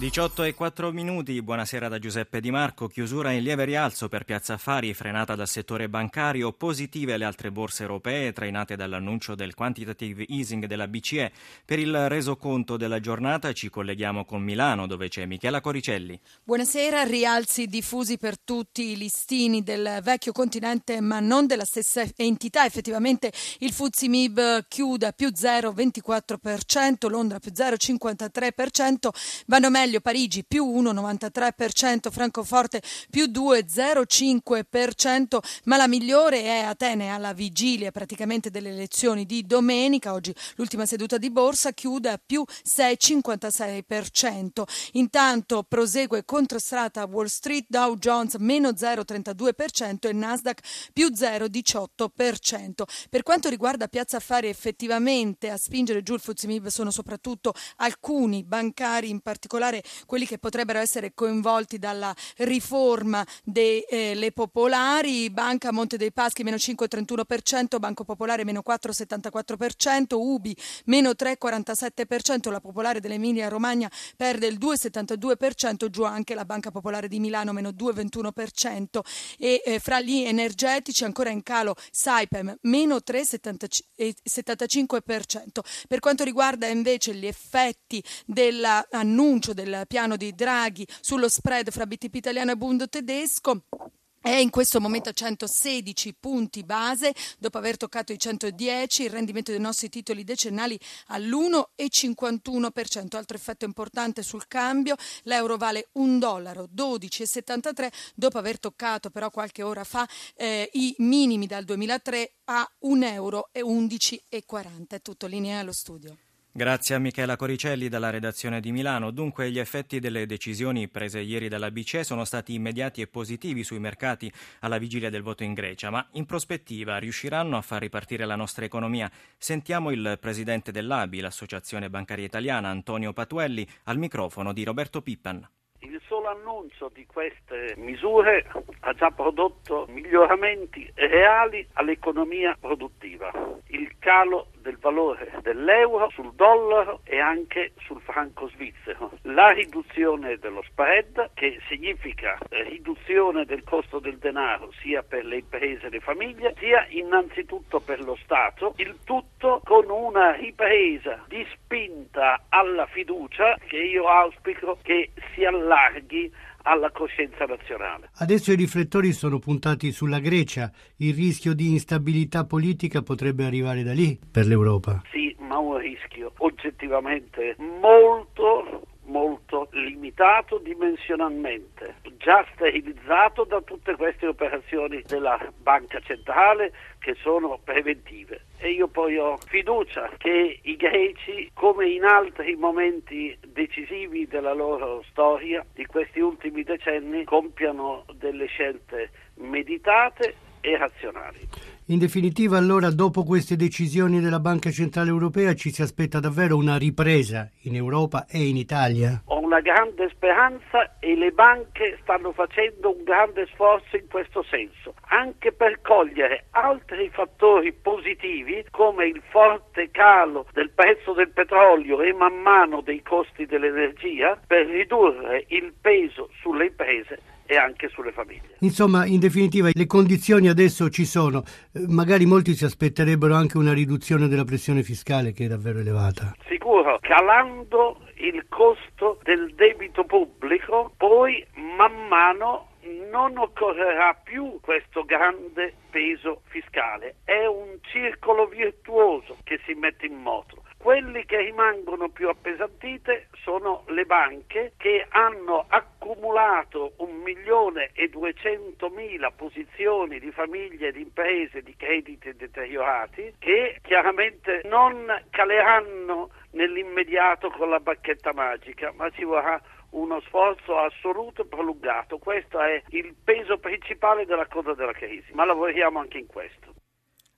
18 e 4 minuti, buonasera da Giuseppe Di Marco, chiusura in lieve rialzo per Piazza Affari, frenata dal settore bancario, positive le altre borse europee, trainate dall'annuncio del quantitative easing della BCE. Per il resoconto della giornata ci colleghiamo con Milano, dove c'è Michela Coricelli. Buonasera, rialzi diffusi per tutti i listini del vecchio continente, ma non della stessa entità. Effettivamente il Fuzzi Mib chiude più 0,24%, Londra più 0,53%, vanno meglio meglio Parigi più 1,93%, Francoforte più 2,05%, ma la migliore è Atene alla vigilia praticamente delle elezioni di domenica. Oggi l'ultima seduta di borsa chiude a più 6,56%. Intanto prosegue controstrata Wall Street, Dow Jones meno 0,32% e Nasdaq più 0,18%. Per quanto riguarda Piazza Affari, effettivamente a spingere giù il Fuzimib sono soprattutto alcuni bancari, in particolare quelli che potrebbero essere coinvolti dalla riforma delle eh, popolari, Banca Monte dei Paschi meno 5,31%, Banco Popolare meno 4,74%, Ubi meno 3,47%, la Popolare dell'Emilia Romagna perde il 2,72%, giù anche la Banca Popolare di Milano meno 2,21% e eh, fra gli energetici ancora in calo Saipem meno 3,75%. Per quanto riguarda invece gli effetti dell'annuncio del del piano di Draghi sullo spread fra BTP italiano e Bund tedesco. È in questo momento a 116 punti base, dopo aver toccato i 110, il rendimento dei nostri titoli decennali all'1,51%. Altro effetto importante sul cambio, l'euro vale 1 dollaro 12,73, dopo aver toccato però qualche ora fa eh, i minimi dal 2003 a 1,11,40 euro. È tutto linea allo studio. Grazie a Michela Coricelli dalla redazione di Milano. Dunque gli effetti delle decisioni prese ieri dalla BCE sono stati immediati e positivi sui mercati alla vigilia del voto in Grecia, ma in prospettiva riusciranno a far ripartire la nostra economia? Sentiamo il presidente dell'ABI, l'Associazione Bancaria Italiana, Antonio Patuelli, al microfono di Roberto Pippan. Il solo annuncio di queste misure ha già prodotto miglioramenti reali all'economia produttiva. Il calo del valore dell'euro sul dollaro e anche sul franco svizzero. La riduzione dello spread, che significa riduzione del costo del denaro sia per le imprese e le famiglie, sia innanzitutto per lo Stato, il tutto con una ripresa di spinta alla fiducia che io auspico che si allarghi alla coscienza nazionale. Adesso i riflettori sono puntati sulla Grecia, il rischio di instabilità politica potrebbe arrivare da lì per l'Europa. Sì, ma un rischio oggettivamente molto molto limitato dimensionalmente, già sterilizzato da tutte queste operazioni della banca centrale che sono preventive. E io poi ho fiducia che i greci, come in altri momenti decisivi della loro storia, di questi ultimi decenni, compiano delle scelte meditate e razionali. In definitiva, allora, dopo queste decisioni della Banca Centrale Europea ci si aspetta davvero una ripresa in Europa e in Italia? Ho una grande speranza e le banche stanno facendo un grande sforzo in questo senso, anche per cogliere altri fattori positivi come il forte calo del prezzo del petrolio e man mano dei costi dell'energia per ridurre il peso sulle imprese e anche sulle famiglie. Insomma, in definitiva, le condizioni adesso ci sono. Magari molti si aspetterebbero anche una riduzione della pressione fiscale che è davvero elevata. Sicuro, calando il costo del debito pubblico, poi man mano non occorrerà più questo grande peso fiscale. È un circolo virtuoso che si mette in moto. Quelli che rimangono più appesantite sono le banche che hanno accumulato un milione e duecentomila posizioni di famiglie e di imprese di crediti deteriorati che chiaramente non caleranno nell'immediato con la bacchetta magica, ma ci vorrà uno sforzo assoluto e prolungato. Questo è il peso principale della coda della crisi, ma lavoriamo anche in questo.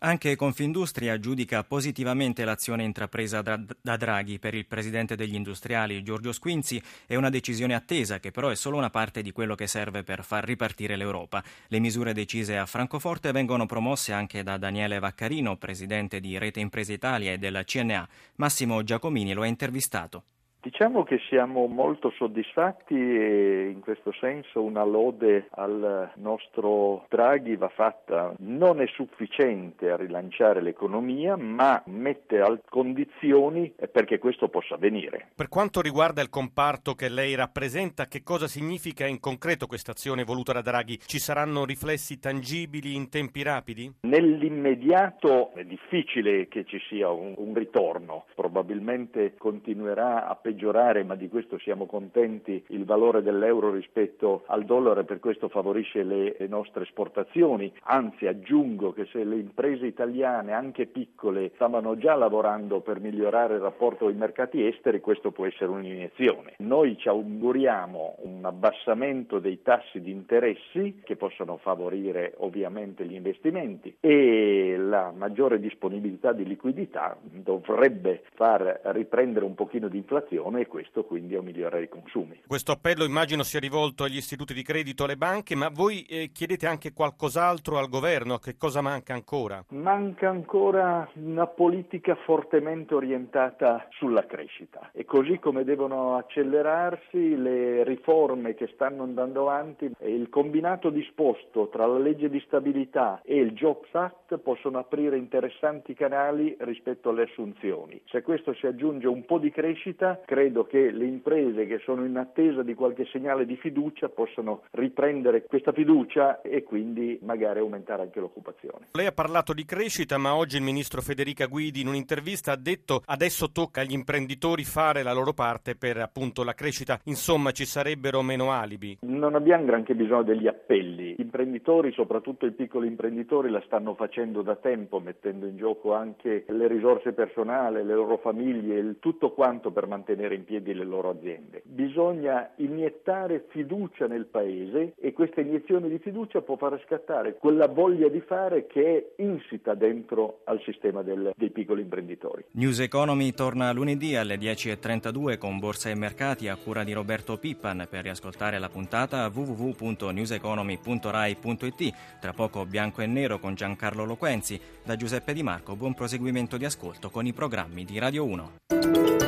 Anche Confindustria giudica positivamente l'azione intrapresa da, Draghi per il presidente degli industriali Giorgio Squinzi. È una decisione attesa che però è solo una parte di quello che serve per far ripartire l'Europa. Le misure decise a Francoforte vengono promosse anche da Daniele Vaccarino, presidente di Rete Imprese Italia e del CNA. Massimo Giacomini lo ha intervistato. Diciamo che siamo molto soddisfatti e in questo senso una lode al nostro Draghi va fatta. Non è sufficiente a rilanciare l'economia, ma mette al condizioni perché questo possa avvenire. Per quanto riguarda il comparto che lei rappresenta, che cosa significa in concreto questa azione voluta da Draghi? Ci saranno riflessi tangibili in tempi rapidi? Nell'immediato è difficile che ci sia un, un ritorno, probabilmente continuerà a peggiorare ma di questo siamo contenti, il valore dell'euro rispetto al dollaro e per questo favorisce le, le nostre esportazioni. Anzi, aggiungo che se le imprese italiane, anche piccole, stavano già lavorando per migliorare il rapporto con i mercati esteri, questo può essere un'iniezione. Noi ci auguriamo un abbassamento dei tassi di interessi che possano favorire ovviamente gli investimenti e la maggiore disponibilità di liquidità dovrebbe far riprendere un pochino di inflazione inflazione e questo quindi a migliorare i consumi. Questo appello immagino sia rivolto agli istituti di credito, alle banche, ma voi eh, chiedete anche qualcos'altro al governo? Che cosa manca ancora? Manca ancora una politica fortemente orientata sulla crescita e così come devono accelerarsi le riforme che stanno andando avanti e il combinato disposto tra la legge di stabilità e il Jobs Act possono aprire interessanti canali rispetto alle assunzioni. Se a questo si aggiunge un po' di crescita, credo che le imprese che sono in attesa di qualche segnale di fiducia possano riprendere questa fiducia e quindi magari aumentare anche l'occupazione. Lei ha parlato di crescita, ma oggi il ministro Federica Guidi in un'intervista ha detto adesso tocca agli imprenditori fare la loro parte per appunto la crescita, insomma ci sarebbero meno alibi. Non abbiamo granché bisogno degli appelli, gli imprenditori, soprattutto i piccoli imprenditori, la stanno facendo da tempo, mettendo in gioco anche le risorse personali, le loro famiglie, il tutto quanto per mantenere tenere in piedi le loro aziende. Bisogna iniettare fiducia nel Paese e questa iniezione di fiducia può far scattare quella voglia di fare che è insita dentro al sistema del, dei piccoli imprenditori. News Economy torna lunedì alle 10.32 con Borsa e Mercati a cura di Roberto Pippan. Per riascoltare la puntata www.newseconomy.rai.it. Tra poco bianco e nero con Giancarlo Loquenzi. Da Giuseppe Di Marco buon proseguimento di ascolto con i programmi di Radio 1.